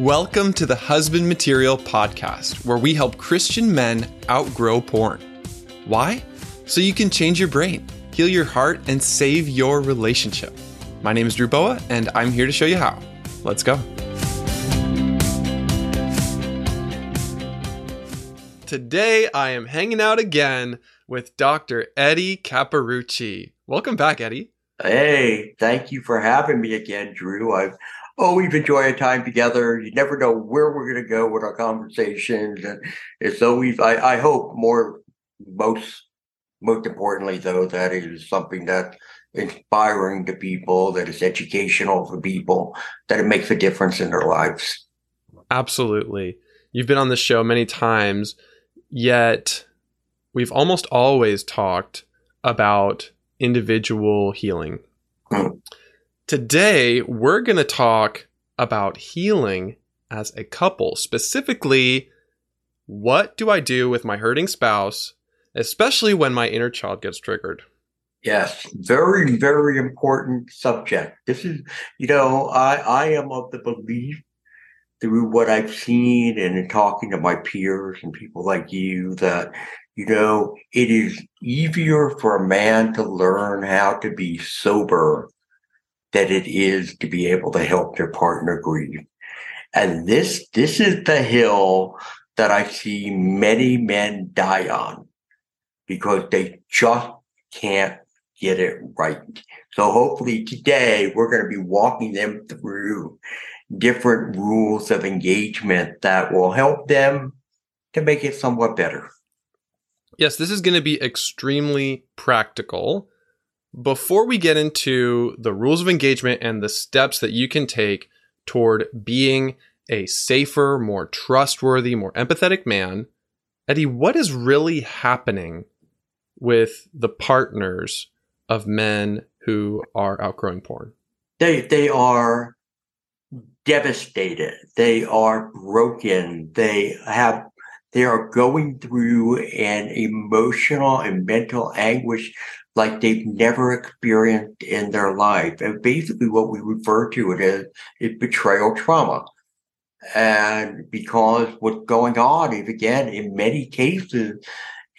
Welcome to the Husband Material Podcast, where we help Christian men outgrow porn. Why? So you can change your brain, heal your heart, and save your relationship. My name is Drew Boa, and I'm here to show you how. Let's go. Today, I am hanging out again with Dr. Eddie Capparucci. Welcome back, Eddie. Hey, thank you for having me again, Drew. I've always enjoyed our time together. You never know where we're going to go with our conversations, and it's always. I, I hope more, most, most importantly, though, that it is something that inspiring to people, that is educational for people, that it makes a difference in their lives. Absolutely. You've been on the show many times, yet we've almost always talked about individual healing. Mm. Today, we're going to talk about healing as a couple. Specifically, what do I do with my hurting spouse, especially when my inner child gets triggered? Yes, very, very important subject. This is, you know, I, I am of the belief through what I've seen and in talking to my peers and people like you that, you know, it is easier for a man to learn how to be sober that it is to be able to help their partner grieve. And this, this is the hill that I see many men die on because they just can't get it right. So hopefully today we're going to be walking them through different rules of engagement that will help them to make it somewhat better. Yes, this is going to be extremely practical before we get into the rules of engagement and the steps that you can take toward being a safer, more trustworthy, more empathetic man, Eddie, what is really happening with the partners of men who are outgrowing porn? They they are devastated. They are broken. They have they are going through an emotional and mental anguish like they've never experienced in their life. And basically what we refer to it as is betrayal trauma. And because what's going on is again, in many cases,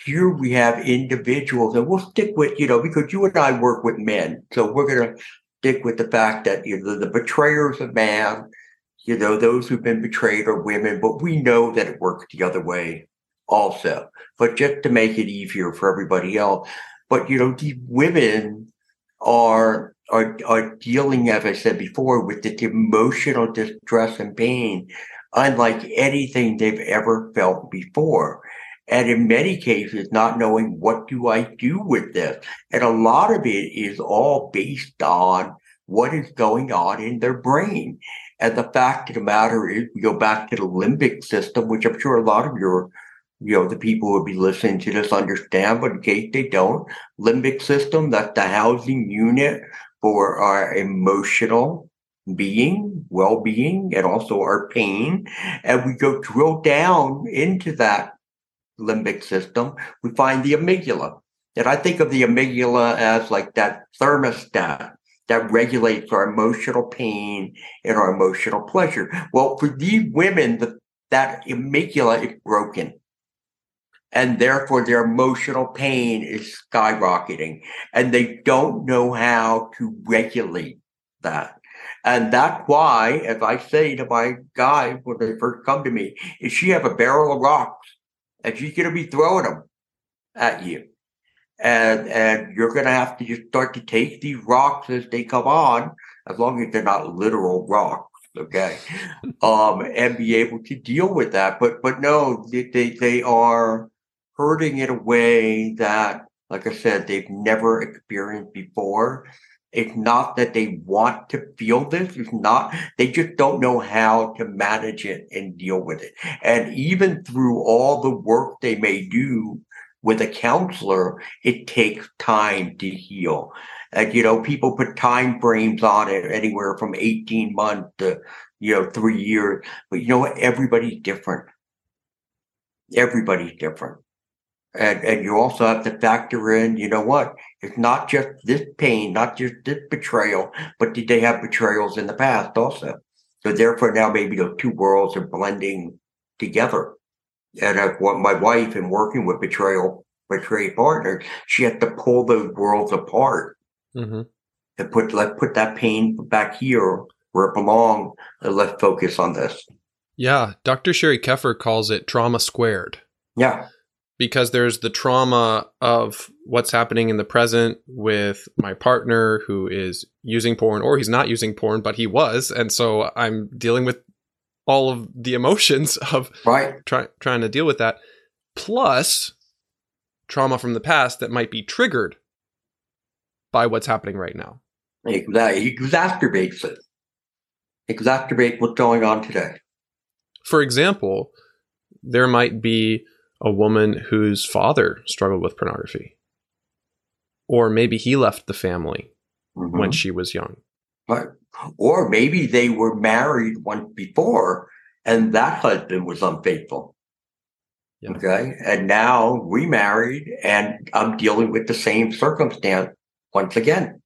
here we have individuals and we'll stick with, you know, because you and I work with men. So we're going to stick with the fact that you know, the betrayers of man, you know, those who've been betrayed are women, but we know that it works the other way also. But just to make it easier for everybody else, but you know, these women are are are dealing, as I said before, with the emotional distress and pain unlike anything they've ever felt before. And in many cases, not knowing what do I do with this. And a lot of it is all based on what is going on in their brain. And the fact of the matter is, we go back to the limbic system, which I'm sure a lot of your you know, the people who would be listening to this understand, but in case they don't, limbic system, that's the housing unit for our emotional being, well-being, and also our pain. And we go drill down into that limbic system, we find the amygdala. And I think of the amygdala as like that thermostat that regulates our emotional pain and our emotional pleasure. Well, for these women, the, that amygdala is broken and therefore their emotional pain is skyrocketing and they don't know how to regulate that. And that's why, as I say to my guys when they first come to me, is she have a barrel of rocks and she's going to be throwing them at you. And, and you're going to have to just start to take these rocks as they come on, as long as they're not literal rocks okay um and be able to deal with that but but no they they, they are hurting in a way that, like I said, they've never experienced before. It's not that they want to feel this. It's not, they just don't know how to manage it and deal with it. And even through all the work they may do with a counselor, it takes time to heal. And, you know, people put time frames on it anywhere from 18 months to, you know, three years. But you know what? Everybody's different. Everybody's different. And, and you also have to factor in, you know what? It's not just this pain, not just this betrayal, but did they have betrayals in the past also? So therefore now maybe the two worlds are blending together. And I've want my wife in working with betrayal, betrayed partners, she had to pull those worlds apart hmm and put let put that pain back here where it belongs and let's focus on this. Yeah. Dr. Sheri Keffer calls it trauma squared Yeah. Because there's the trauma of what's happening in the present with my partner who is using porn or he's not using porn, but he was. And so I'm dealing with all of the emotions of Right. try, trying to deal with that, plus trauma from the past that might be triggered by what's happening right now. Exactly. He exacerbates it. Exacerbate what's going on today. For example, there might be a woman whose father struggled with pornography, or maybe he left the family Mhm. when she was young. Right. Or maybe they were married once before and that husband was unfaithful. Yeah. Okay. And now remarried and I'm dealing with the same circumstance once again.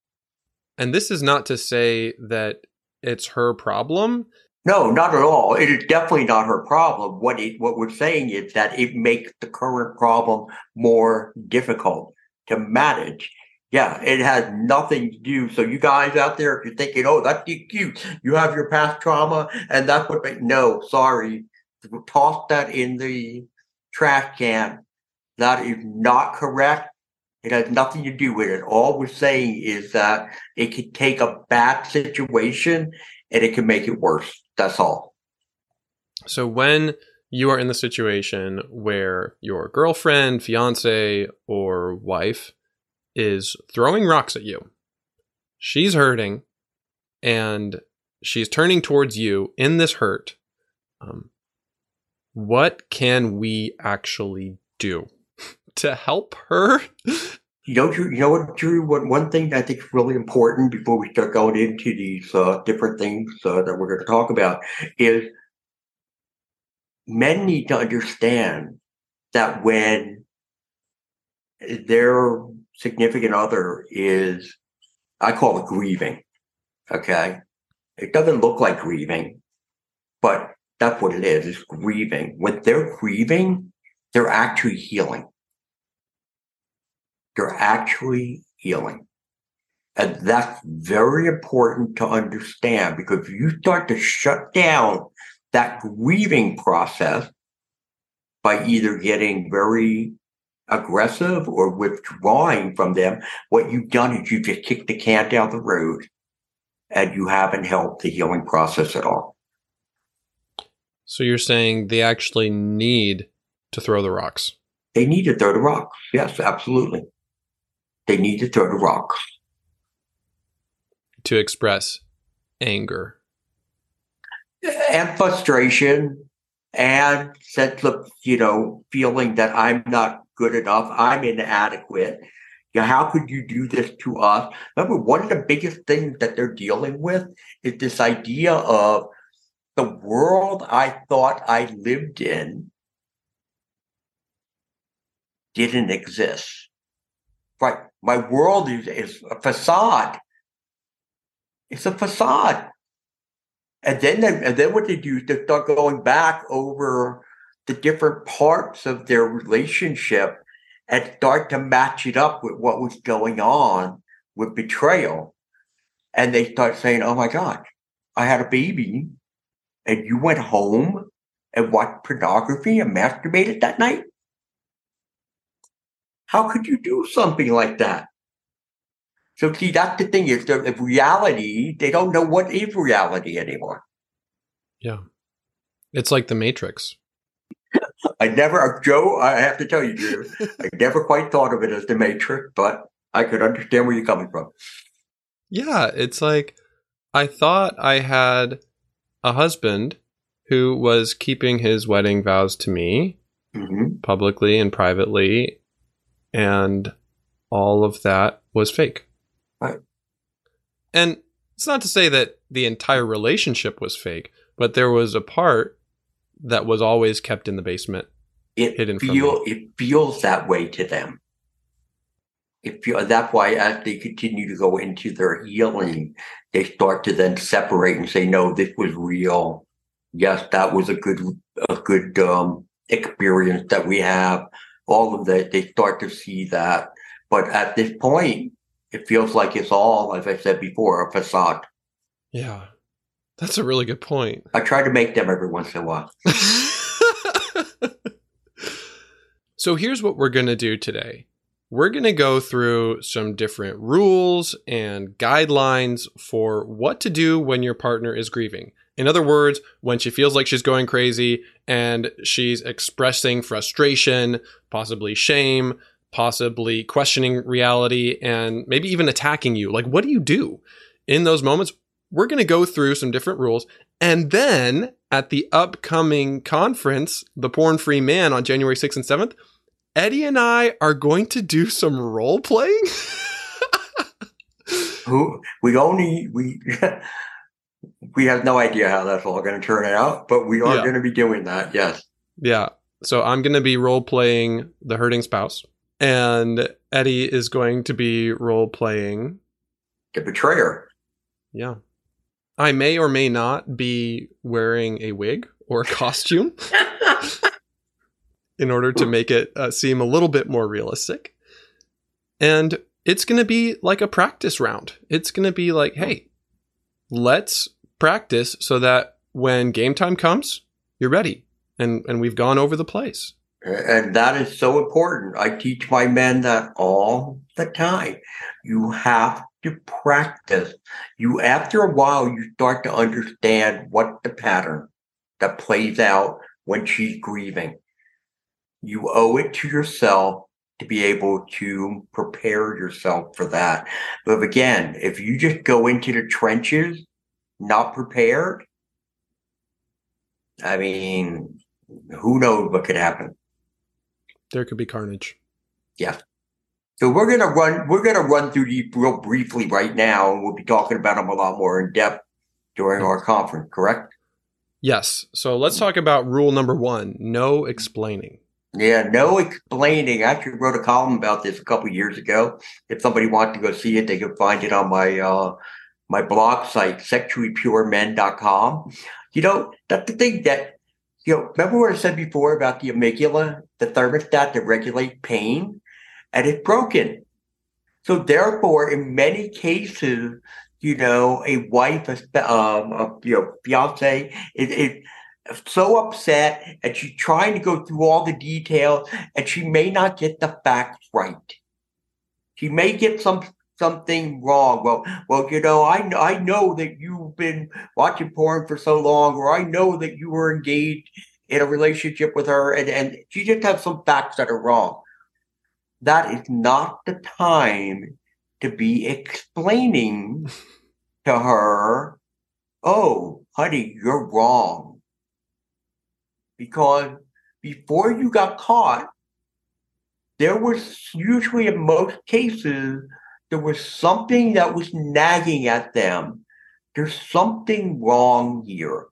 And this is not to say that it's her problem. No, not at all. It is definitely not her problem. What it, what we're saying is that it makes the current problem more difficult to manage. Yeah, it has nothing to do. So you guys out there, if you're thinking, "Oh, that's cute," you have your past trauma, and that's what. Make, no, sorry, toss that in the trash can. That is not correct. It has nothing to do with it. All we're saying is that it can take a bad situation and it can make it worse. That's all. So when you are in the situation where your girlfriend, fiance, or wife is throwing rocks at you, she's hurting, and she's turning towards you in this hurt. Um, what can we actually do to help her? You know, you know what, Drew? One, one thing I think is really important before we start going into these uh, different things uh, that we're going to talk about is men need to understand that when their significant other is, I call it grieving. Okay. It doesn't look like grieving, but that's what it is. It's grieving. When they're grieving, they're actually healing. They're actually healing. And that's very important to understand because if you start to shut down that grieving process by either getting very aggressive or withdrawing from them, what you've done is you've just kicked the can down the road and you haven't helped the healing process at all. So you're saying they actually need to throw the rocks. They need to throw the rocks. Yes, absolutely. They need to throw the rock. to express anger. and frustration and sense of you know feeling that i'm not good enough i'm inadequate you know, how could you do this to us remember one of the biggest things that they're dealing with is this idea of the world i thought i lived in didn't exist right my world is, is a facade it's a facade and then they, and then what they do is they start going back over the different parts of their relationship and start to match it up with what was going on with betrayal. And they start saying, Oh my God, I had a baby and you went home and watched pornography and masturbated that night? How could you do something like that? So see, that's the thing is if reality, they don't know what is reality anymore. Yeah. It's like the Matrix. I never, Joe, I have to tell you, Drew, I never quite thought of it as the Matrix, but I could understand where you're coming from. Yeah, it's like I thought I had a husband who was keeping his wedding vows to me hmm publicly and privately, and all of that was fake. Right. And it's not to say that the entire relationship was fake, but there was a part that was always kept in the basement. It Hidden from feel it feels that way to them. if you, that's why as they continue to go into their healing, they start to then separate and say, no, this was real. Yes, that was a good, a good, um, experience that we have. All of that, they start to see that. But at this point, it feels like it's all, as I said before, a facade. Yeah. That's a really good point. I try to make them every once in a while. so here's what we're going to do today we're going to go through some different rules and guidelines for what to do when your partner is grieving. In other words, when she feels like she's going crazy and she's expressing frustration, possibly shame, possibly questioning reality, and maybe even attacking you. Like, what do you do in those moments? We're going to go through some different rules. And then at the upcoming conference, the Porn Free Man on January 6th and 7th, Eddie and I are going to do some role playing. Who we only we we have no idea how that's all going to turn out, but we are yeah. going to be doing that. Yes. Yeah. So I'm going to be role playing the hurting spouse, and Eddie is going to be role playing the betrayer. Yeah. I may or may not be wearing a wig or a costume in order to make it uh, seem a little bit more realistic. And it's going to be like a practice round. It's going to be like, hey, let's practice so that when game time comes, you're ready. And, and we've gone over the place. And that is so important. I teach my men that all the time. You have to practice. You, after a while, you start to understand what the pattern that plays out when she's grieving. You owe it to yourself to be able to prepare yourself for that. But again, if you just go into the trenches not prepared, I mean, who knows what could happen? There could be carnage. Yeah. So we're gonna run. We're gonna run through these real briefly right now, and we'll be talking about them a lot more in depth during our conference. Correct? Yes. So let's talk about rule number one: no explaining. Yeah, no explaining. I actually wrote a column about this a couple years ago. If somebody wants to go see it, they can find it on my uh, my blog site, sexuallypuremen.com. You know, that's the thing that, you know, remember what I said before about the amygdala, the thermostat that regulate pain, and it's broken. So therefore, in many cases, you know, a wife, um, a you know, fiance, it, it so upset and she's trying to go through all the details and she may not get the facts right. She may get some something wrong. Well, well, you know, I I know that you've been watching porn for so long, or I know that you were engaged in a relationship with her, and and she just has some facts that are wrong. That is not the time to be explaining to her, "Oh, honey, you're wrong." because before you got caught, there was usually in most cases, there was something that was nagging at them. There's something wrong here.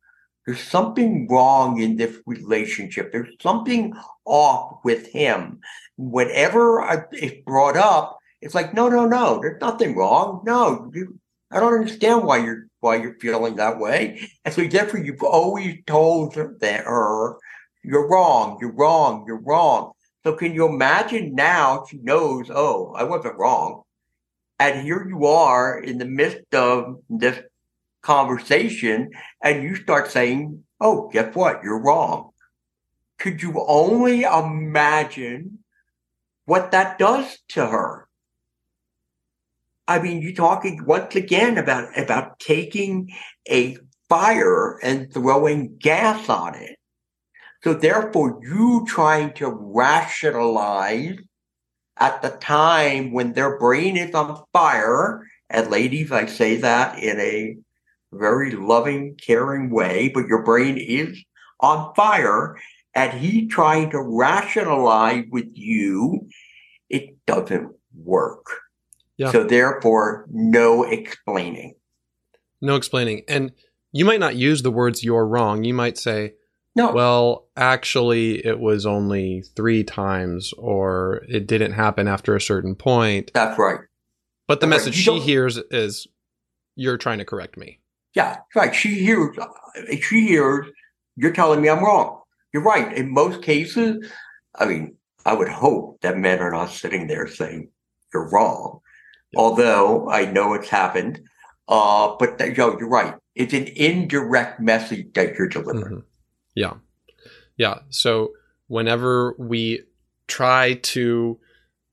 There's something wrong in this relationship. There's something off with him. Whenever it's brought up, it's like, no, no, no, there's nothing wrong. No, you, I don't understand why you're why you're feeling that way. And so therefore you've always told her you're wrong, you're wrong, you're wrong. So can you imagine now she knows, oh, I wasn't wrong. And here you are in the midst of this conversation and you start saying, oh, guess what? You're wrong. Could you only imagine what that does to her? I mean, you're talking once again about, about taking a fire and throwing gas on it. So therefore, you trying to rationalize at the time when their brain is on fire, and ladies, I say that in a very loving, caring way, but your brain is on fire, and he trying to rationalize with you, it doesn't work. Yeah. So therefore, no explaining. No explaining. And you might not use the words you're wrong. You might say, No. well, actually, it was only three times, or it didn't happen after a certain point. That's right. But the Right, message you she hears is, "You're trying to correct me." Yeah, right. She hears, she hears, you're telling me I'm wrong. You're right. In most cases, I mean, I would hope that men are not sitting there saying you're wrong. Yeah. Although I know it's happened. Uh, but that, yo, you're right. It's an indirect message that you're delivering. Mhm. Yeah. Yeah. So whenever we try to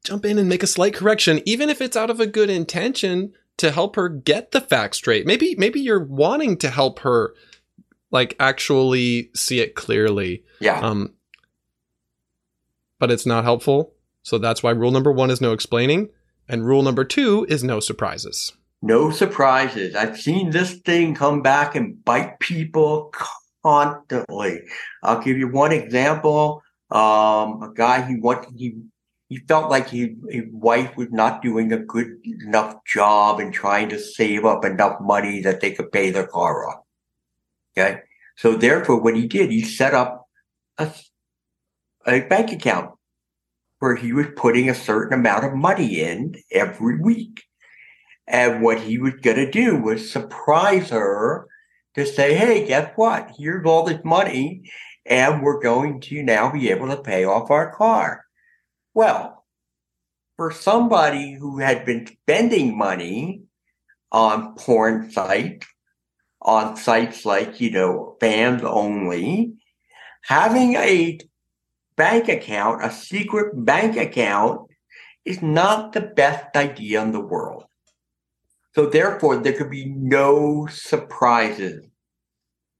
jump in and make a slight correction, even if it's out of a good intention to help her get the facts straight, maybe maybe you're wanting to help her like actually see it clearly. Yeah. Um but it's not helpful. So that's why rule number 1 is no explaining and rule number 2 is no surprises. No surprises. I've seen this thing come back and bite people constantly. I'll give you one example. Um, a guy he wanted he he felt like he, his wife was not doing a good enough job and trying to save up enough money that they could pay their car off. Okay, so therefore, what he did, he set up a a bank account where he was putting a certain amount of money in every week. And what he was going to do was surprise her to say, hey, guess what? Here's all this money, and we're going to now be able to pay off our car. Well, for somebody who had been spending money on porn sites, on sites like, you know, fans only, having a bank account, a secret bank account, is not the best idea in the world. So therefore, there could be no surprises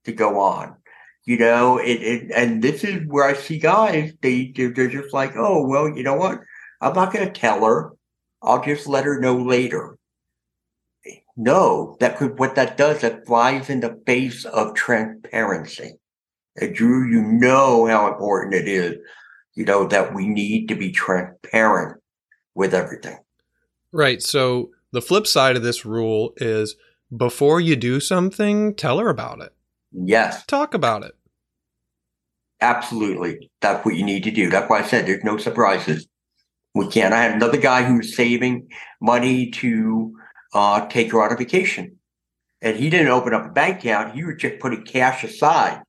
to go on. You know, it, it and this is where I see guys, they they're, just like, oh well, you know what? I'm not gonna tell her. I'll just let her know later. No, that could what that does, that flies in the face of transparency. And Drew, you know how important it is, you know, that we need to be transparent with everything. Right. So the flip side of this rule is before you do something, tell her about it. Yes, Talk about it. absolutely. That's what you need to do. That's why I said there's no surprises. We can't. I had another guy who was saving money to uh, take her on a vacation. And he didn't open up a bank account. He was just putting cash aside.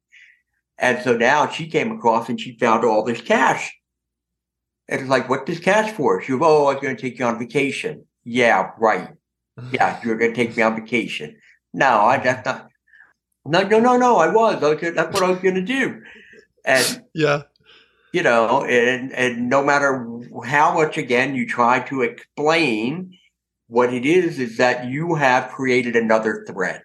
And so now she came across and she found all this cash. And it's like, what's this cash for? She goes, oh, I was going to take you on vacation. Yeah, right. Yeah, you're going to take me on vacation. No, I, that's not. No, no, no, no. I was. I was that's what I was going to do. And Yeah. you know, and and no matter how much again you try to explain, what it is is that you have created another threat.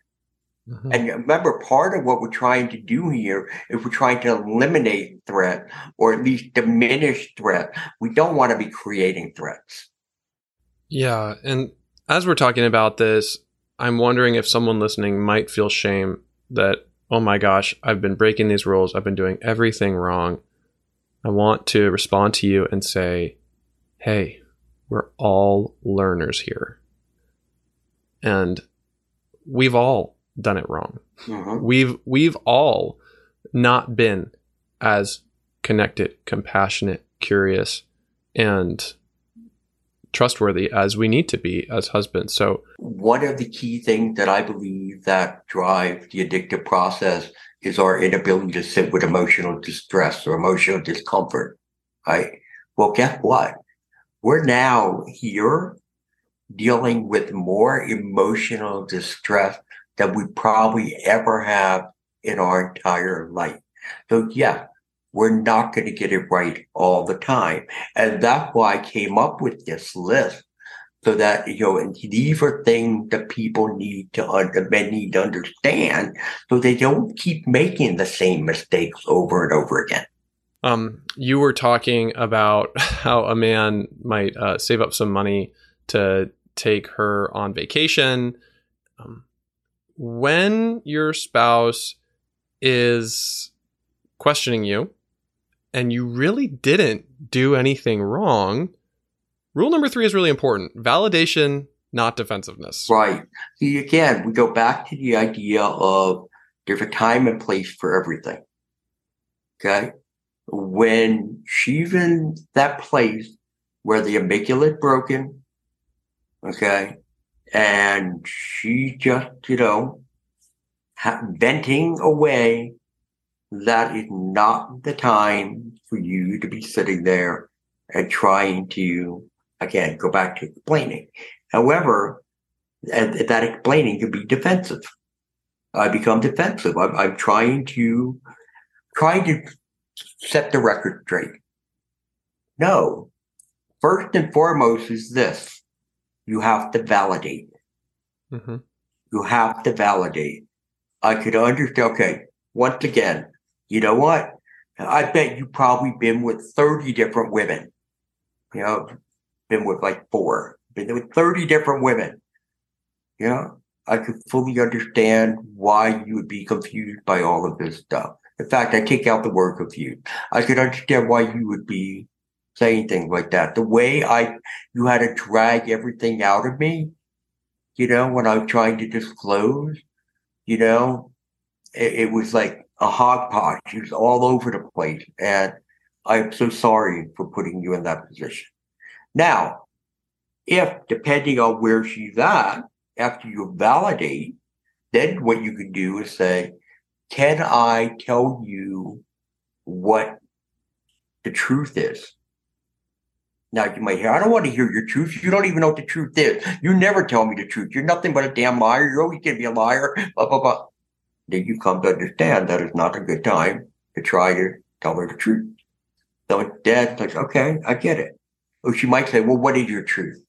Mhm. And remember, part of what we're trying to do here is we're trying to eliminate threat or at least diminish threat. We don't want to be creating threats. Yeah. And as we're talking about this, I'm wondering if someone listening might feel shame that, oh my gosh, I've been breaking these rules. I've been doing everything wrong. I want to respond to you and say, hey, we're all learners here. And we've all done it wrong. Mhm. We've we've all not been as connected, compassionate, curious, and trustworthy as we need to be as husbands. So One of the key things that I believe that drive the addictive process is our inability to sit with emotional distress or emotional discomfort. Right? Well, guess what? We're now here dealing with more emotional distress than we probably ever have in our entire life. So yeah, we're not going to get it right all the time. And that's why I came up with this list so that you know and these are things that people need to under, need to understand so they don't keep making the same mistakes over and over again um, you were talking about how a man might uh, save up some money to take her on vacation. Um, when your spouse is questioning you and you really didn't do anything wrong, rule number three is really important validation, not defensiveness. right see again we go back to the idea of there's a time and place for everything Okay. When she's in that place where the amygdala broken, okay, and she just, you know, venting away, that is not the time for you to be sitting there and trying to, again, go back to explaining. However, that explaining can be defensive. I become defensive. I'm, I'm trying to trying to set the record straight. No, first and foremost is this: you have to validate. Mm-hmm. You have to validate. I could understand. Okay, once again, you know what? I bet you probably been with thirty different women. You know, been with like four. Been with thirty different women. You know, I could fully understand why you would be confused by all of this stuff. In fact, I take out the word confused. I could understand why you would be saying things like that. The way I, you had to drag everything out of me, you know, when I was trying to disclose, you know, it, it was like a hodgepodge. It was all over the place. And I'm so sorry for putting you in that position. Now, if depending on where she's at, after you validate, then what you can do is say, can I tell you what the truth is? Now you might hear, I don't want to hear your truth. You don't even know what the truth is. You never tell me the truth. You're nothing but a damn liar. You're always going to be a liar. Blah, blah, blah. Then you come to understand that it's not a good time to try to tell her the truth. So dad's like, okay, I get it. Or she might say, well, what is your truth?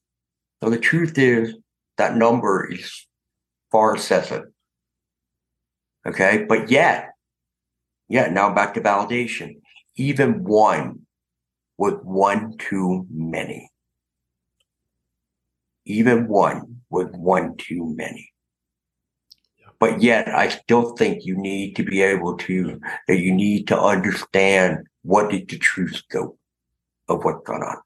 So the truth is that number is far excessive. Okay. But yet, yeah, now back to validation. Even one was one too many. Even one was one too many. But yet, I still think you need to be able to, that you need to understand what is the true scope of what's going on.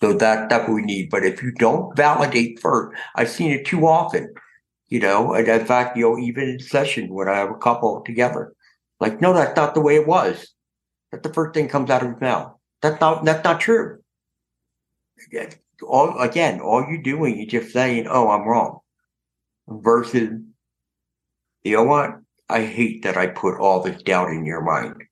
So that that's we need. But if you don't validate first, I've seen it too often. You know, and in fact, you know, even in session when I have a couple together, like, no, that's not the way it was. That the first thing comes out of his mouth. That's not that's not true. All again, all you're doing, you're just saying, "Oh, I'm wrong," versus, you know what? I hate that I put all this doubt in your mind.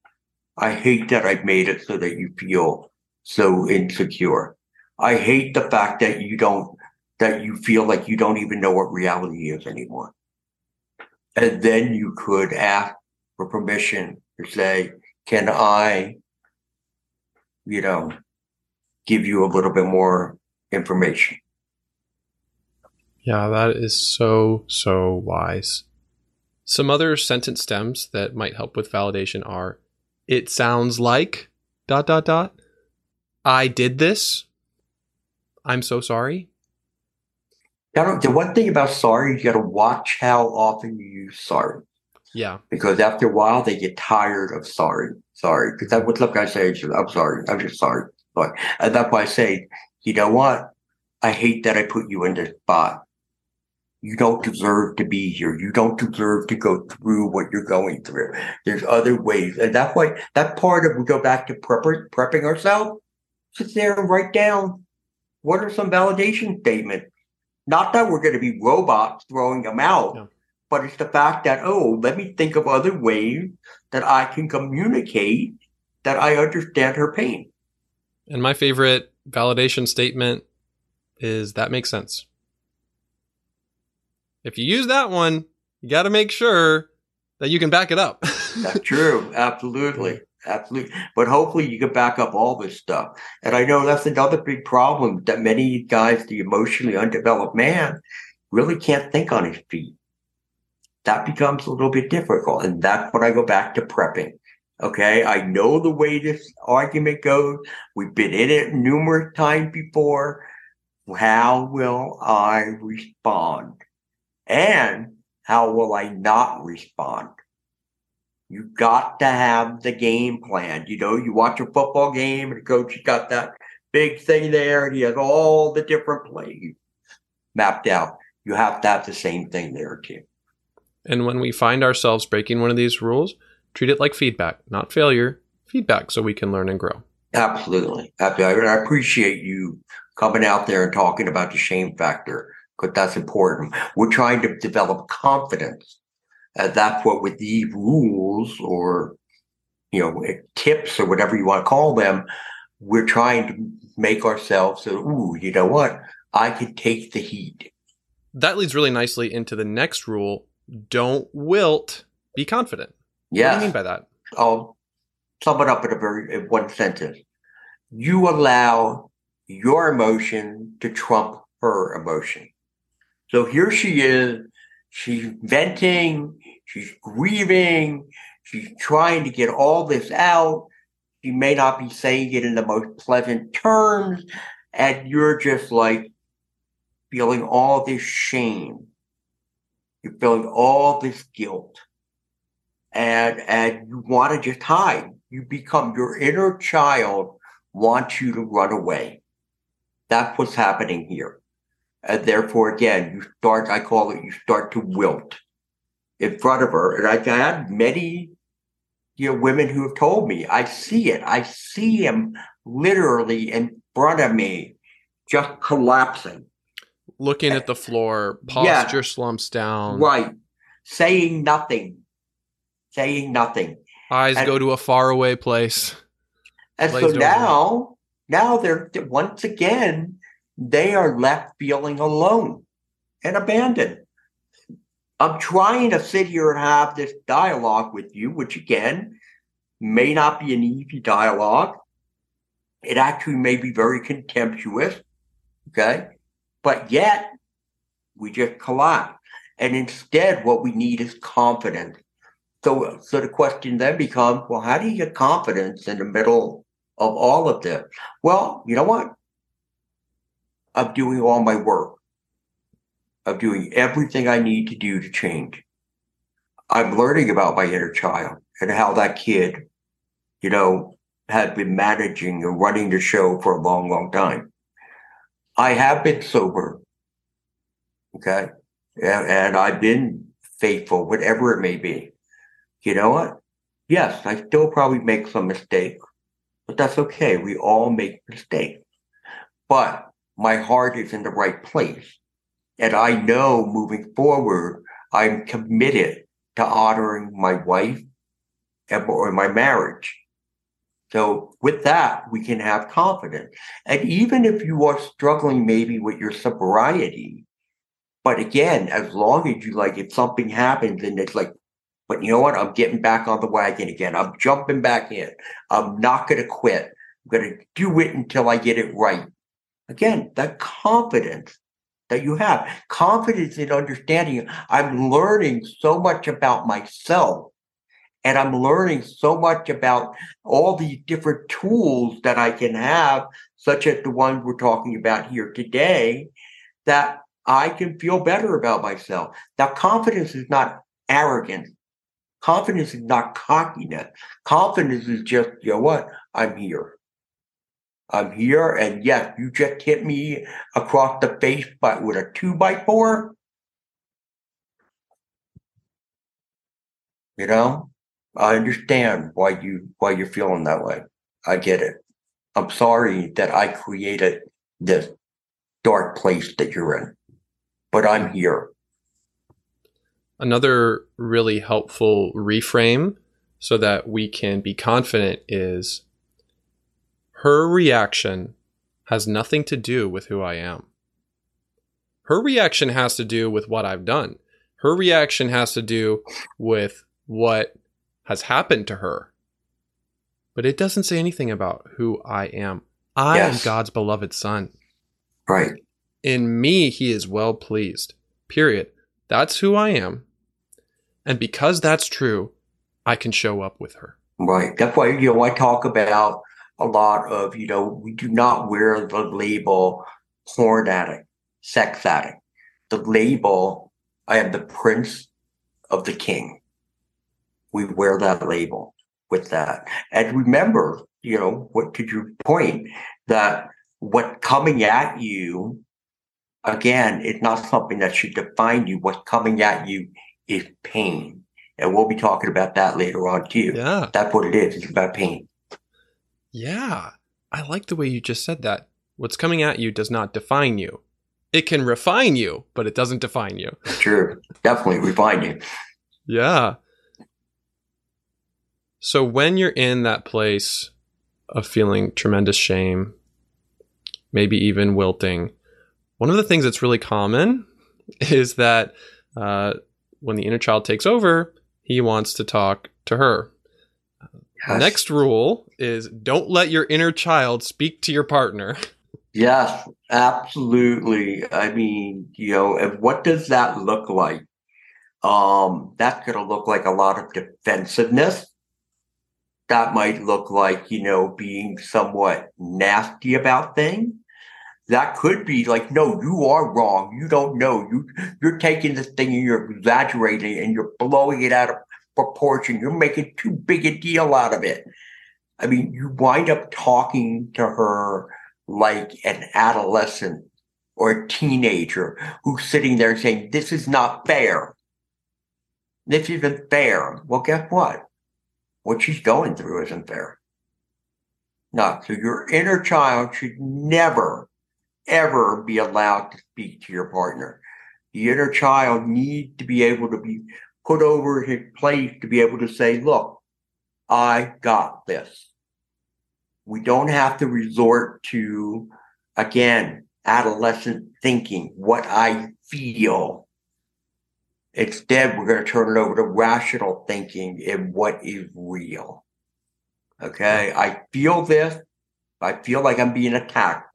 I hate that I've made it so that you feel so insecure. I hate the fact that you don't, that you feel like you don't even know what reality is anymore. And then you could ask for permission to say, can I, you know, give you a little bit more information? Yeah, that is so, so wise. Some other sentence stems that might help with validation are it sounds like dot dot dot. I did this I'm so sorry? the one thing about sorry, you got to watch how often you use sorry. Yeah. Because after a while, they get tired of sorry. Sorry. Because that would look, I say, I'm sorry. I'm just sorry. But and that's why I say, you know what? I hate that I put you in this spot. You don't deserve to be here. You don't deserve to go through what you're going through. There's other ways. And that's why that part of we go back to prep, prepping ourselves. Sit there and write down what are some validation statements? Not that we're going to be robots throwing them out, but it's the fact that, oh, let me think of other ways that I can communicate that I understand her pain. And my favorite validation statement is that makes sense. If you use that one, you got to make sure that you can back it up. That's true. Absolutely. Absolutely. But hopefully you can back up all this stuff. And I know that's another big problem that many guys, the emotionally undeveloped man, really can't think on his feet. That becomes a little bit difficult. And that's when I go back to prepping. Okay. I know the way this argument goes. We've been in it numerous times before. How will I respond? And how will I not respond? You got to have the game plan. You know, you watch a football game and the coach has got that big thing there and he has all the different plays mapped out. You have to have the same thing there too. And when we find ourselves breaking one of these rules, treat it like feedback, not failure. feedback so we can learn and grow. Absolutely. Absolutely. I appreciate you coming out there and talking about the shame factor because that's important. We're trying to develop confidence. And that's what with the rules or, you know, eh, tips or whatever you want to call them, we're trying to make ourselves so, ooh, you know what? I can take the heat. That leads really nicely into the next rule. Don't wilt, be confident. Yeah. What do you mean by that? I'll sum it up in a very in one sentence. You allow your emotion to trump her emotion. So here she is, she's venting, she's grieving, she's trying to get all this out. She may not be saying it in the most pleasant terms, and you're just like feeling all this shame. You're feeling all this guilt. And and you want to just hide. You become your inner child wants you to run away. That's what's happening here. And therefore, again, you start, I call it, you start to wilt in front of her. And I've had many you know, women who have told me, I see it. I see him literally in front of me, just collapsing. Looking at the floor, posture yeah, slumps down. Right. Saying nothing. Saying nothing. Eyes and, go to a faraway place. And so now, now they're once again, they are left feeling alone and abandoned. I'm trying to sit here and have this dialogue with you, which again may not be an easy dialogue. It actually may be very contemptuous. Okay. But yet we just collapse. And instead, what we need is confidence. So, so the question then becomes, well, how do you get confidence in the middle of all of this? Well, you know what? I'm doing all my work of doing everything I need to do to change. I'm learning about my inner child and how that kid, you know, had been managing and running the show for a long, long time. I have been sober. Okay. And, and I've been faithful, whatever it may be. You know what? Yes, I still probably make some mistakes, but that's okay. We all make mistakes. But my heart is in the right place. And I know moving forward, I'm committed to honoring my wife and or my marriage. So with that, we can have confidence. And even if you are struggling maybe with your sobriety, but again, as long as you like, if something happens and it's like, but you know what? I'm getting back on the wagon again. I'm jumping back in. I'm not going to quit. I'm going to do it until I get it right. Again, that confidence that you have. Confidence in understanding I'm learning so much about myself and I'm learning so much about all these different tools that I can have, such as the one we're talking about here today, that I can feel better about myself. Now, confidence is not arrogance. Confidence is not cockiness. Confidence is just, you know what? I'm here. I'm here, and yes, you just hit me across the face but with a two by four. You know, I understand why you why you're feeling that way. I get it. I'm sorry that I created this dark place that you're in, but I'm here. Another really helpful reframe so that we can be confident is her reaction has nothing to do with who I am. Her reaction has to do with what I've done. Her reaction has to do with what has happened to her. But it doesn't say anything about who I am. I yes. am God's beloved son. Right. In me, he is well pleased. Period. That's who I am. And because that's true, I can show up with her. Right. That's why, you know, I talk about a lot of, you know, we do not wear the label porn addict, sex addict. The label, I am the prince of the king. We wear that label with that. And remember, you know, what to your point, that what coming at you, again, it's not something that should define you. What's coming at you is pain. And we'll be talking about that later on too. Yeah. That's what it is. It's about pain. Yeah. I like the way you just said that. What's coming at you does not define you. It can refine you, but it doesn't define you. True. Definitely refine you. Yeah. So when you're in that place of feeling tremendous shame, maybe even wilting, one of the things that's really common is that uh, when the inner child takes over, he wants to talk to her. Yes. Next rule is don't let your inner child speak to your partner. Yes, absolutely. I mean, you know, and what does that look like? Um, that's going to look like a lot of defensiveness. That might look like, you know, being somewhat nasty about things. That could be like, no, you are wrong. You don't know. You you're taking this thing and you're exaggerating and you're blowing it out of proportion. You're making too big a deal out of it. I mean, you wind up talking to her like an adolescent or a teenager who's sitting there saying, This is not fair. This isn't fair. Well, guess what? What she's going through isn't fair. No, so your inner child should never, ever be allowed to speak to your partner. The inner child needs to be able to be put over his place to be able to say, look, I got this. We don't have to resort to, again, adolescent thinking, what I feel. Instead, we're going to turn it over to rational thinking and what is real. Okay. I feel this. I feel like I'm being attacked.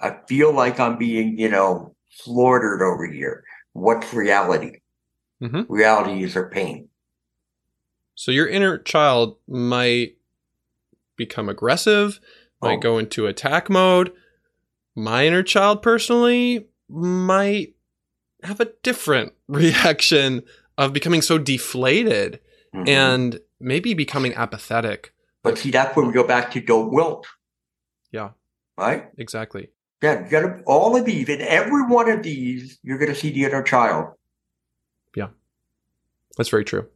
I feel like I'm being, you know, slaughtered over here. What's reality? Mm-hmm. Reality is her pain. So your inner child might become aggressive, might Oh. go into attack mode. My inner child personally might have a different reaction of becoming so deflated Mhm. and maybe becoming apathetic. but see, that's when we go back to don't wilt. Yeah. Right? Exactly. Yeah, you gotta all of these, in every one of these, you're gonna see the inner child. Yeah, that's very true.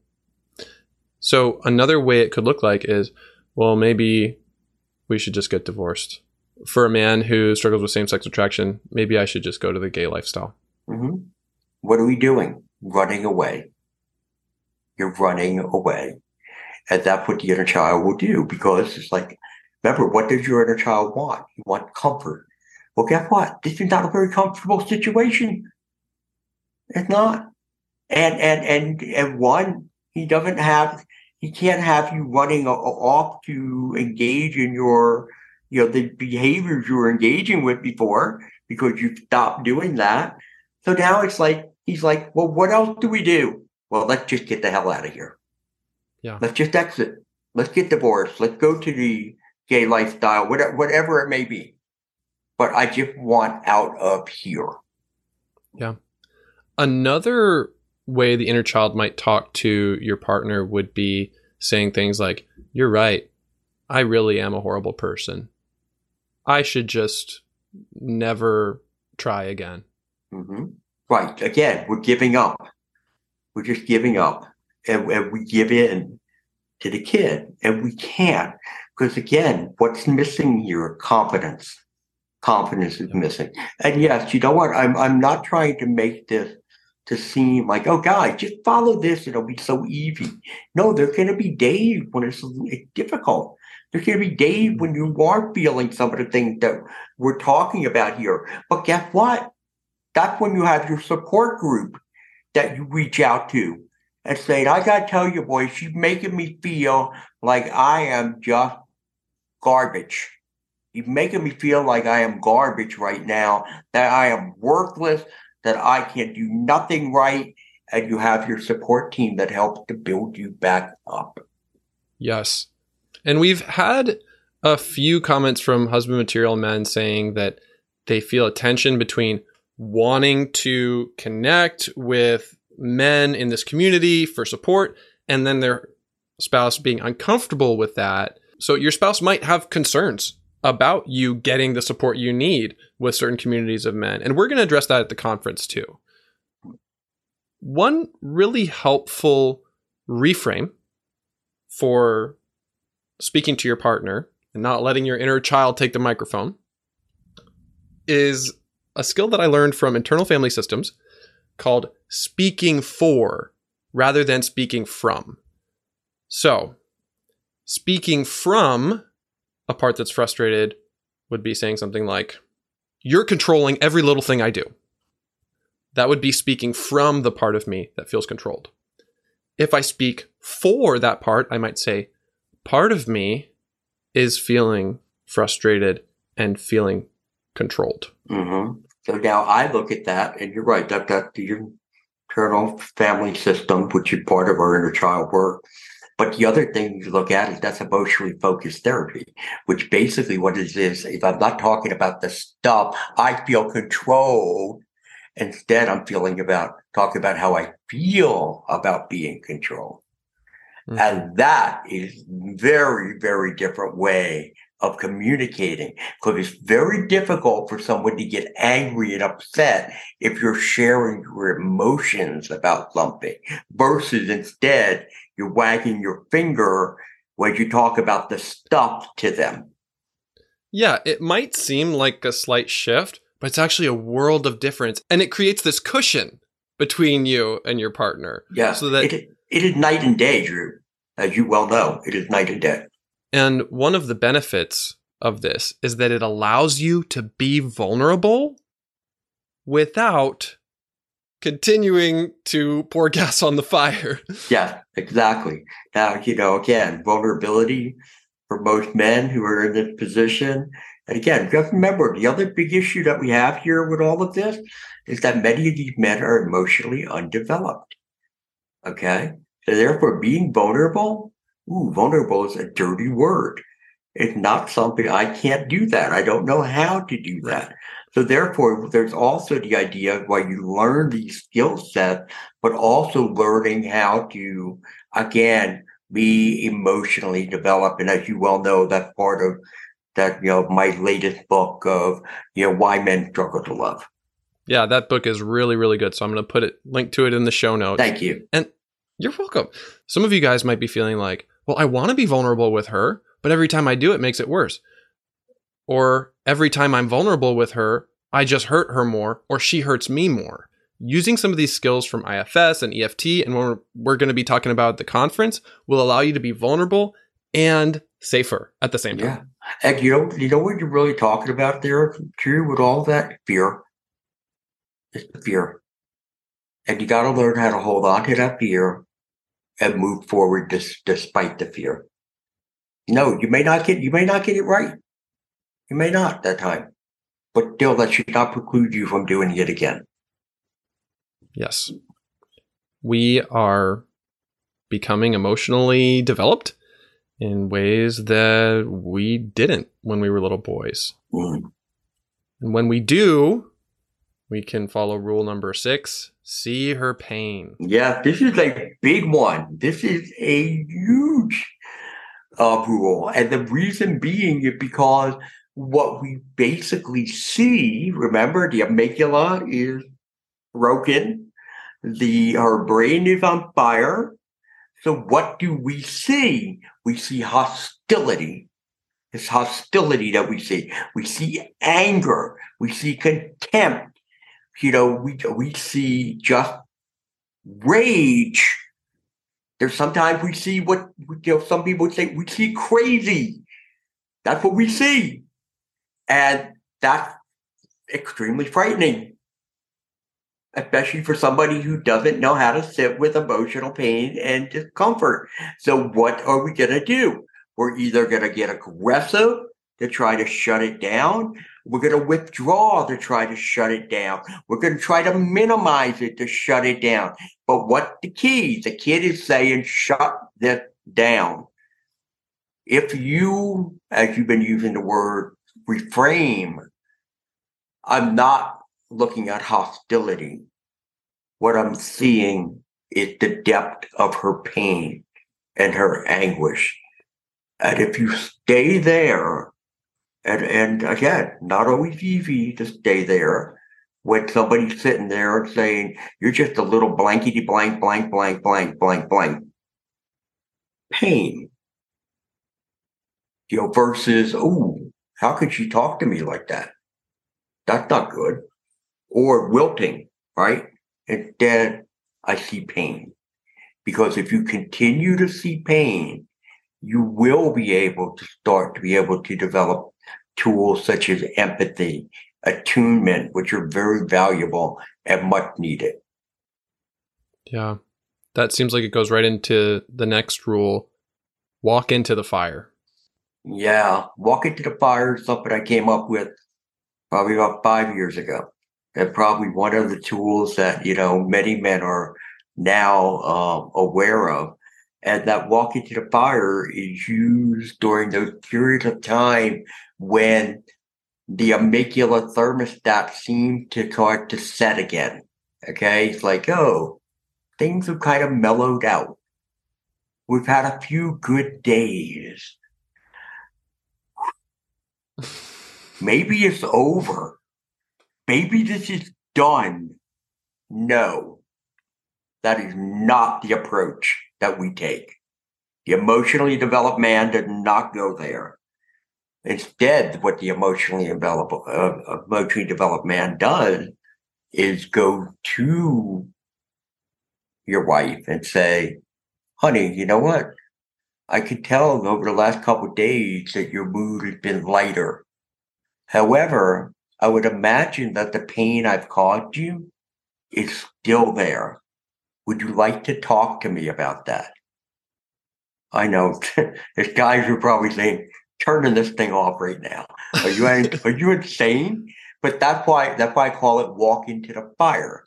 So another way it could look like is, well, maybe we should just get divorced. For a man who struggles with same-sex attraction, maybe I should just go to the gay lifestyle. hmm What are we doing? Running away. You're running away. And that's what the inner child will do because it's like, remember, what does your inner child want? You want comfort. Well, guess what? This is not a very comfortable situation. It's not. And, and, and, and one, he doesn't have, he can't have you running off to engage in your, you know, the behaviors you were engaging with before because you stopped doing that. So now it's like, he's like, well, what else do we do? Well, let's just get the hell out of here. Yeah. Let's just exit. Let's get divorced. Let's go to the gay lifestyle, whatever, whatever it may be. But I just want out of here. Yeah. Another way the inner child might talk to your partner would be saying things like, You're right. I really am a horrible person. I should just never try again. hmm Right. Again, we're giving up. We're just giving up. And, and we give in to the kid. And we can't. Because again, what's missing here? Confidence. Confidence is missing. And yes, you know what? I'm I'm not trying to make this to seem like, oh guys, just follow this, it'll be so easy. No, there's gonna be days when it's, it's difficult. There's gonna be days when you are feeling some of the things that we're talking about here. But guess what? That's when you have your support group that you reach out to and say, I gotta tell you, boy, she's making me feel like I am just garbage. You're making me feel like I am garbage right now, that I am worthless, that I can do nothing right. And you have your support team that helps to build you back up. Yes. And we've had a few comments from husband material men saying that they feel a tension between wanting to connect with men in this community for support and then their spouse being uncomfortable with that. So your spouse might have concerns about you getting the support you need with certain communities of men. And we're going to address that at the conference too. One really helpful reframe for speaking to your partner and not letting your inner child take the microphone is a skill that I learned from internal family systems called speaking for rather than speaking from. So, speaking from a part that's frustrated would be saying something like, You're controlling every little thing I do. That would be speaking from the part of me that feels controlled. If I speak for that part, I might say, Part of me is feeling frustrated and feeling controlled. Mm-hmm. So now I look at that, and you're right. That that the internal family system, which is part of our inner child work. But the other thing you look at is that's emotionally focused therapy, which basically what it is, if I'm not talking about the stuff, I feel controlled. Instead, I'm feeling about talking about how I feel about being controlled. Mm-hmm. And that is very, very different way of communicating because it's very difficult for someone to get angry and upset if you're sharing your emotions about something versus instead you're wagging your finger when you talk about the stuff to them. Yeah, it might seem like a slight shift, but it's actually a world of difference. And it creates this cushion between you and your partner. Yeah. So that it, it is night and day, Drew. As you well know, it is night and day. And one of the benefits of this is that it allows you to be vulnerable without continuing to pour gas on the fire. yeah, exactly. Now, you know, again, vulnerability for most men who are in this position. And again, just remember the other big issue that we have here with all of this is that many of these men are emotionally undeveloped. Okay. So therefore being vulnerable, ooh, vulnerable is a dirty word. It's not something I can't do that. I don't know how to do that. So therefore, there's also the idea of why you learn these skill sets, but also learning how to, again, be emotionally developed. And as you well know, that's part of that, you know, my latest book of, you know, why men struggle to love. Yeah, that book is really, really good. So I'm going to put it, link to it in the show notes. Thank you. And you're welcome. Some of you guys might be feeling like, well, I want to be vulnerable with her, but every time I do, it makes it worse. Or every time I'm vulnerable with her, I just hurt her more or she hurts me more. Using some of these skills from IFS and EFT and we're, we're going to be talking about at the conference will allow you to be vulnerable and safer at the same time. Yeah. And you know, you know what you're really talking about there, Drew, with all that fear? It's the fear. And you got to learn how to hold on to that fear and move forward dis- despite the fear. No, you may not get you may not get it right. You may not that time. But still that should not preclude you from doing it again. Yes. We are becoming emotionally developed in ways that we didn't when we were little boys. Mm. And when we do, we can follow rule number six see her pain. Yeah, this is a big one. This is a huge uh, rule. And the reason being is because what we basically see, remember, the amygdala is broken, the our brain is on fire. So what do we see? We see hostility. It's hostility that we see. We see anger. We see contempt. You know, we we see just rage there's sometimes we see what you know. Some people would say we see crazy. That's what we see, and that's extremely frightening, especially for somebody who doesn't know how to sit with emotional pain and discomfort. So, what are we going to do? We're either going to get aggressive to try to shut it down. We're going to withdraw to try to shut it down. We're going to try to minimize it to shut it down. But what the key? The kid is saying, shut that down. If you, as you've been using the word reframe, I'm not looking at hostility. What I'm seeing is the depth of her pain and her anguish. And if you stay there and and again, not always easy to stay there when somebody's sitting there and saying, you're just a little blankety blank, blank, blank, blank, blank, blank. Pain. You know, versus, oh, how could she talk to me like that? That's not good. Or wilting, right? Instead, I see pain. Because if you continue to see pain, you will be able to start to be able to develop tools such as empathy, attunement, which are very valuable and much needed. Yeah. That seems like it goes right into the next rule walk into the fire. Yeah. Walk to the fire is something I came up with probably about five years ago. And probably one of the tools that, you know, many men are now uh, aware of. And that walking to the fire is used during those periods of time when the amygdala thermostat seems to start to set again. Okay. It's like, oh, things have kind of mellowed out. We've had a few good days. Maybe it's over. Maybe this is done. No, that is not the approach that we take. The emotionally developed man does not go there. Instead, what the emotionally developed, uh, emotionally developed man does is go to your wife and say, honey, you know what? I could tell over the last couple days that your mood has been lighter. However, I would imagine that the pain I've caused you is still there. Would you like to talk to me about that? I know there's guys who probably saying, turning this thing off right now. Are you are you insane? But that's why that's why I call it walk into the fire,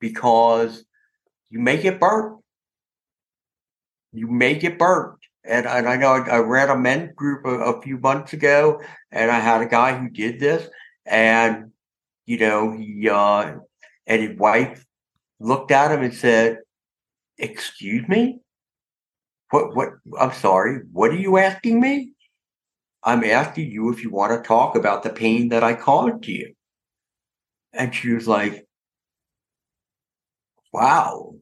because you make it burnt. You make it burnt. And, and I know I, I ran a men's group a, a few months ago, and I had a guy who did this, and you know he uh, and his wife looked at him and said, "Excuse me." What, what, I'm sorry, what are you asking me? I'm asking you if you want to talk about the pain that I caused you. And she was like, wow.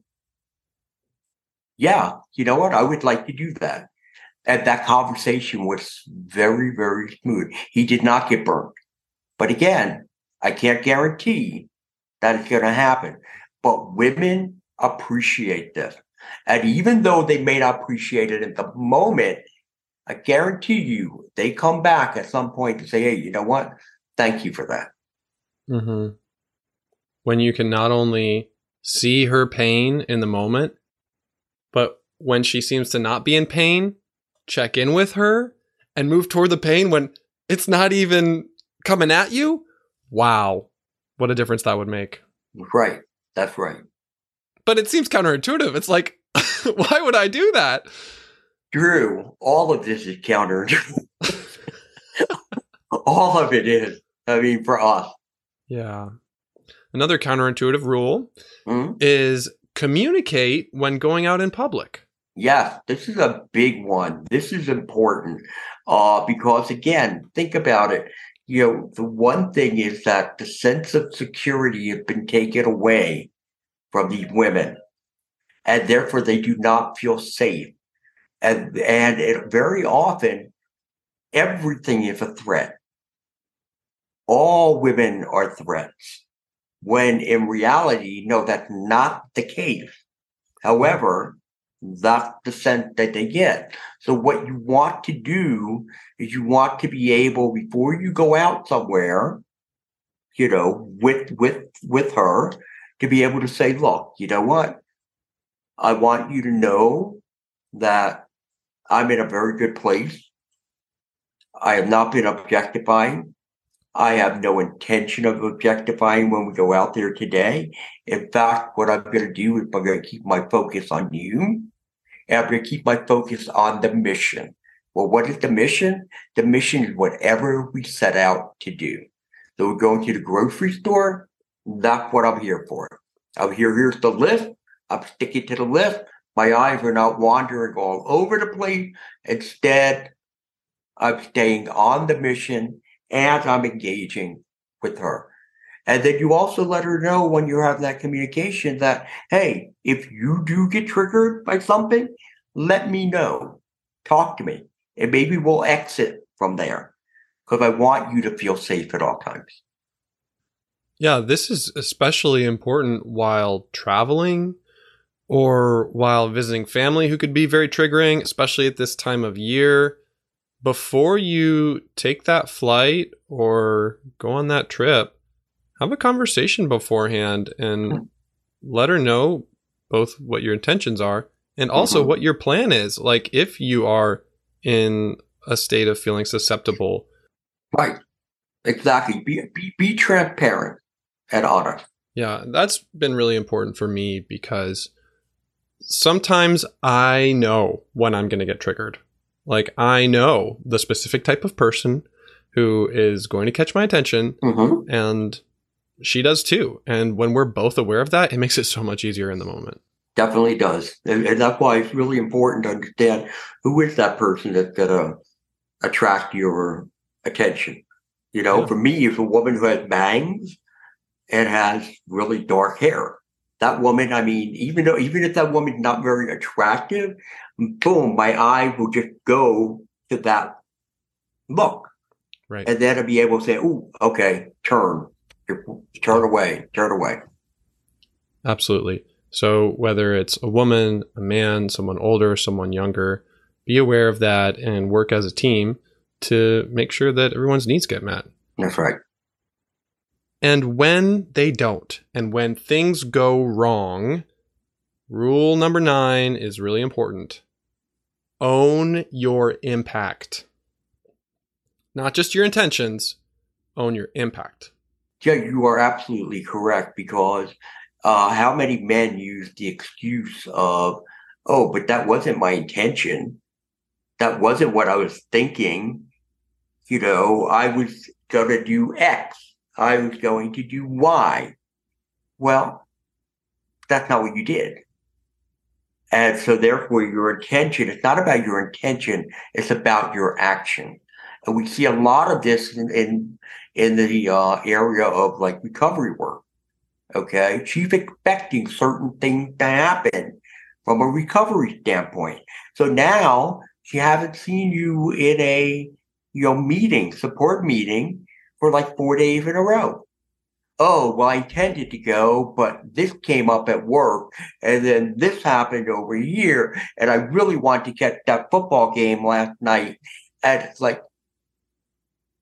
Yeah, you know what? I would like to do that. And that conversation was very, very smooth. He did not get burned. But again, I can't guarantee that it's going to happen. But women appreciate this. And even though they may not appreciate it at the moment, I guarantee you they come back at some point to say, hey, you know what? Thank you for that. Mm-hmm. When you can not only see her pain in the moment, when she seems to not be in pain, check in with her and move toward the pain when it's not even coming at you. Wow. What a difference that would make. Right. That's right. But it seems counterintuitive. It's like, why would I do that? Drew, all of this is counter. all of it is. I mean, for us. Yeah. Another counterintuitive rule mm-hmm. is communicate when going out in public. Yes, this is a big one. This is important uh, because, again, think about it. You know, the one thing is that the sense of security has been taken away from these women, and therefore they do not feel safe and and it, very often everything is a threat. All women are threats, when in reality, no, that's not the case. However, that's the sense that they get. So what you want to do is you want to be able before you go out somewhere, you know, with with with her, to be able to say, look, you know what? I want you to know that I'm in a very good place. I have not been objectifying. I have no intention of objectifying when we go out there today. In fact, what I'm going to do is I'm going to keep my focus on you and I'm going to keep my focus on the mission. Well, what is the mission? The mission is whatever we set out to do. So we're going to the grocery store. That's what I'm here for. I'm here. Here's the list. I'm sticking to the list. My eyes are not wandering all over the place. Instead, I'm staying on the mission as I'm engaging with her. And then you also let her know when you have that communication that, hey, if you do get triggered by something, let me know. Talk to me. and maybe we'll exit from there because I want you to feel safe at all times. Yeah, this is especially important while traveling or while visiting family who could be very triggering, especially at this time of year. Before you take that flight or go on that trip, have a conversation beforehand and mm-hmm. let her know both what your intentions are and also mm-hmm. what your plan is. Like if you are in a state of feeling susceptible. Right. Exactly. Be be, be transparent and honest. Yeah, that's been really important for me because sometimes I know when I'm going to get triggered. Like I know the specific type of person who is going to catch my attention mm-hmm. and she does too. And when we're both aware of that, it makes it so much easier in the moment. Definitely does. And, and that's why it's really important to understand who is that person that's going to uh, attract your attention. You know, yeah. for me, if a woman who has bangs and has really dark hair, that woman, I mean, even though, even if that woman's not very attractive, boom, my eye will just go to that look. Right. And then I'll be able to say, oh, okay, turn, turn away, turn away. Absolutely. So whether it's a woman, a man, someone older, someone younger, be aware of that and work as a team to make sure that everyone's needs get met. That's right. And when they don't, and when things go wrong, rule number nine is really important. Own your impact. Not just your intentions, own your impact. Yeah, you are absolutely correct because uh, how many men use the excuse of, oh, but that wasn't my intention. That wasn't what I was thinking. You know, I was going to do X I was going to do Y. Well, that's not what you did. And so therefore your intention, it's not about your intention, it's about your action. And we see a lot of this in, in, in the uh, area of like recovery work. Okay. She's expecting certain things to happen from a recovery standpoint. So now she hasn't seen you in a, you know, meeting, support meeting, for like four days in a row. Oh, well, I intended to go, but this came up at work, and then this happened over here, and I really want to catch that football game last night. And it's like,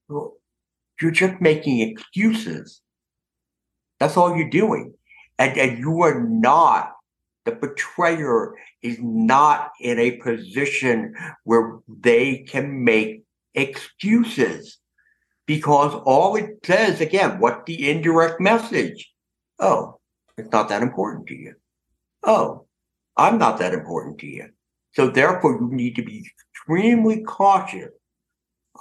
well, you're just making excuses. That's all you're doing. And, and you are not, the betrayer is not in a position where they can make excuses because all it says again, what the indirect message? Oh, it's not that important to you. Oh, I'm not that important to you. So therefore you need to be extremely cautious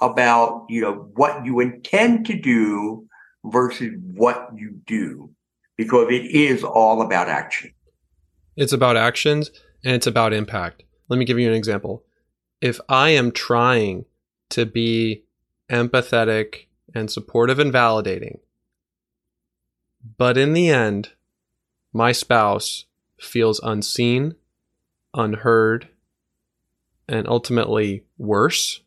about, you know, what you intend to do versus what you do because it is all about action. It's about actions and it's about impact. Let me give you an example. If I am trying to be empathetic and supportive and validating. But in the end, my spouse feels unseen, unheard, and ultimately worse,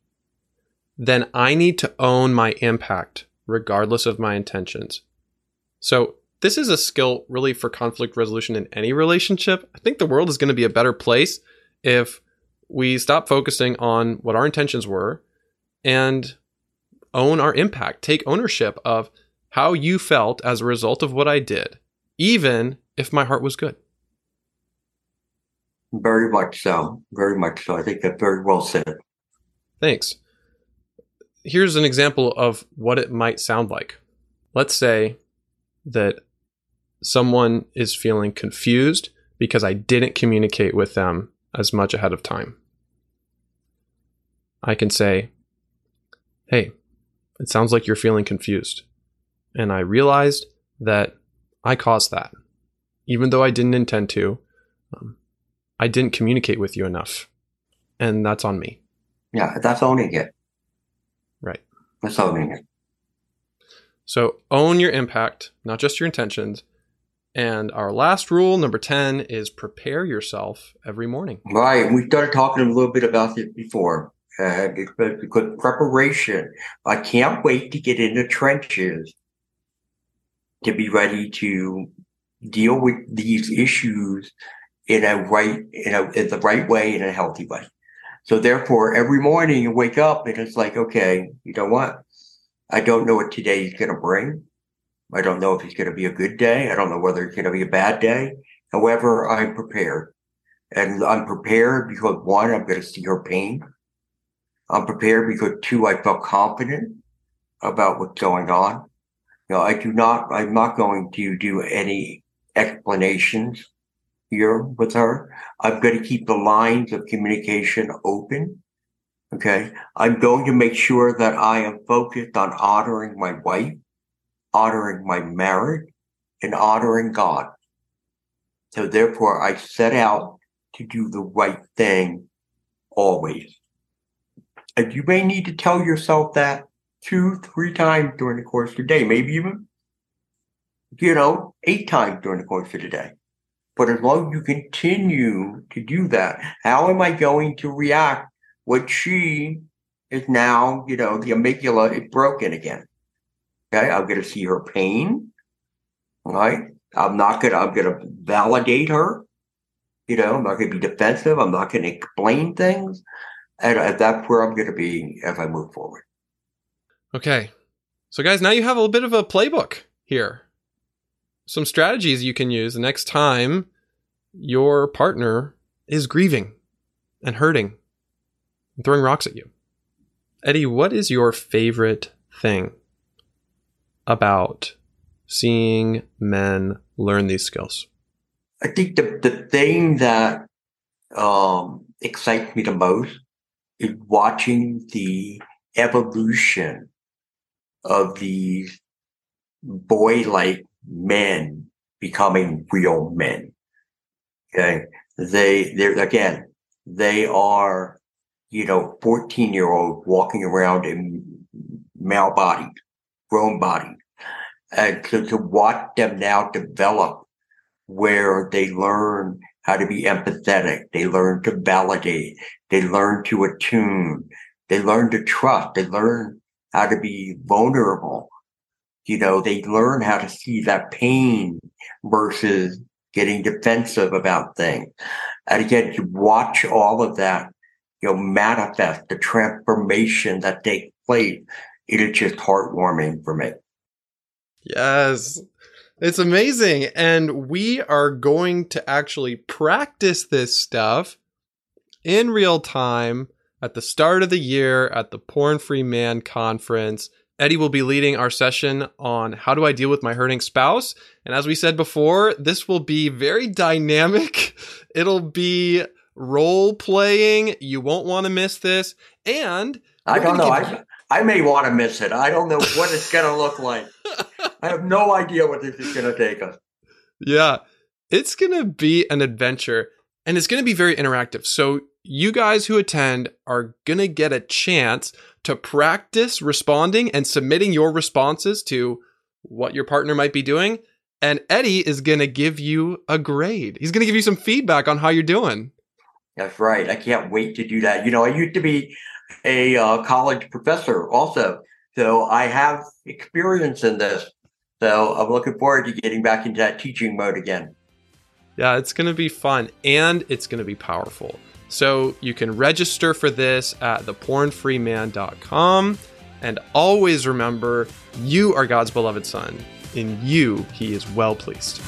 then I need to own my impact regardless of my intentions. So, this is a skill really for conflict resolution in any relationship. I think the world is going to be a better place if we stop focusing on what our intentions were and own our impact, take ownership of how you felt as a result of what I did, even if my heart was good. Very much so. Very much so. I think that's very well said. Thanks. Here's an example of what it might sound like. Let's say that someone is feeling confused because I didn't communicate with them as much ahead of time. I can say, Hey, it sounds like you're feeling confused. And I realized that I caused that. Even though I didn't intend to, um, I didn't communicate with you enough. And that's on me. Yeah, that's owning it. That's it. So own your impact, not just your intentions. And our last rule, number 10, is prepare yourself every morning. Right. We started talking a little bit about this before. And because, because preparation, I can't wait to get in the trenches to be ready to deal with these issues in a right, in, a, in the right way, in a healthy way. So therefore, every morning you wake up and it's like, okay, you know what? I don't know what today is going to bring. I don't know if it's going to be a good day. I don't know whether it's going to be a bad day. However, I'm prepared. And I'm prepared because one, I'm going to see her pain. I'm prepared because two, I felt confident about what's going on. You know, I do not, I'm not going to do any explanations here with her. I'm going to keep the lines of communication open. Okay. I'm going to make sure that I am focused on honoring my wife, honoring my marriage, and honoring God. So therefore, I set out to do the right thing always. And you may need to tell yourself that two, three times during the course of the day, maybe even, you know, eight times during the course of the day. But as long as you continue to do that, how am I going to react when she is now, you know, the amygdala is broken again? Okay, I'm going to see her pain, right? I'm not going to, I'm going to validate her. You know, I'm not going to be defensive. I'm not going to explain things. And that's where I'm going to be as I move forward. Okay. So, guys, now you have a little bit of a playbook here. Some strategies you can use the next time your partner is grieving and hurting and throwing rocks at you. Eddie, what is your favorite thing about seeing men learn these skills? I think the, the thing that um, excites me the most is watching the evolution of these boy like men becoming real men. Okay. They, they're, again, they are, you know, 14 year old walking around in male body, grown body. And to, to watch them now develop where they learn how to be empathetic. They learn to validate. They learn to attune. They learn to trust. They learn how to be vulnerable. You know, they learn how to see that pain versus getting defensive about things. And again, to watch all of that, you know, manifest the transformation that takes place, it is just heartwarming for me. Yes. It's amazing. And we are going to actually practice this stuff in real time at the start of the year at the Porn Free Man conference. Eddie will be leading our session on how do I deal with my hurting spouse. And as we said before, this will be very dynamic. It'll be role playing. You won't want to miss this. And I don't know. I, I may want to miss it. I don't know what it's going to look like. I have no idea what this is going to take us. Yeah, it's going to be an adventure and it's going to be very interactive. So, you guys who attend are going to get a chance to practice responding and submitting your responses to what your partner might be doing. And Eddie is going to give you a grade. He's going to give you some feedback on how you're doing. That's right. I can't wait to do that. You know, I used to be a uh, college professor also. So I have experience in this. So I'm looking forward to getting back into that teaching mode again. Yeah, it's going to be fun and it's going to be powerful. So you can register for this at thepornfreeman.com. And always remember, you are God's beloved son. In you, he is well pleased.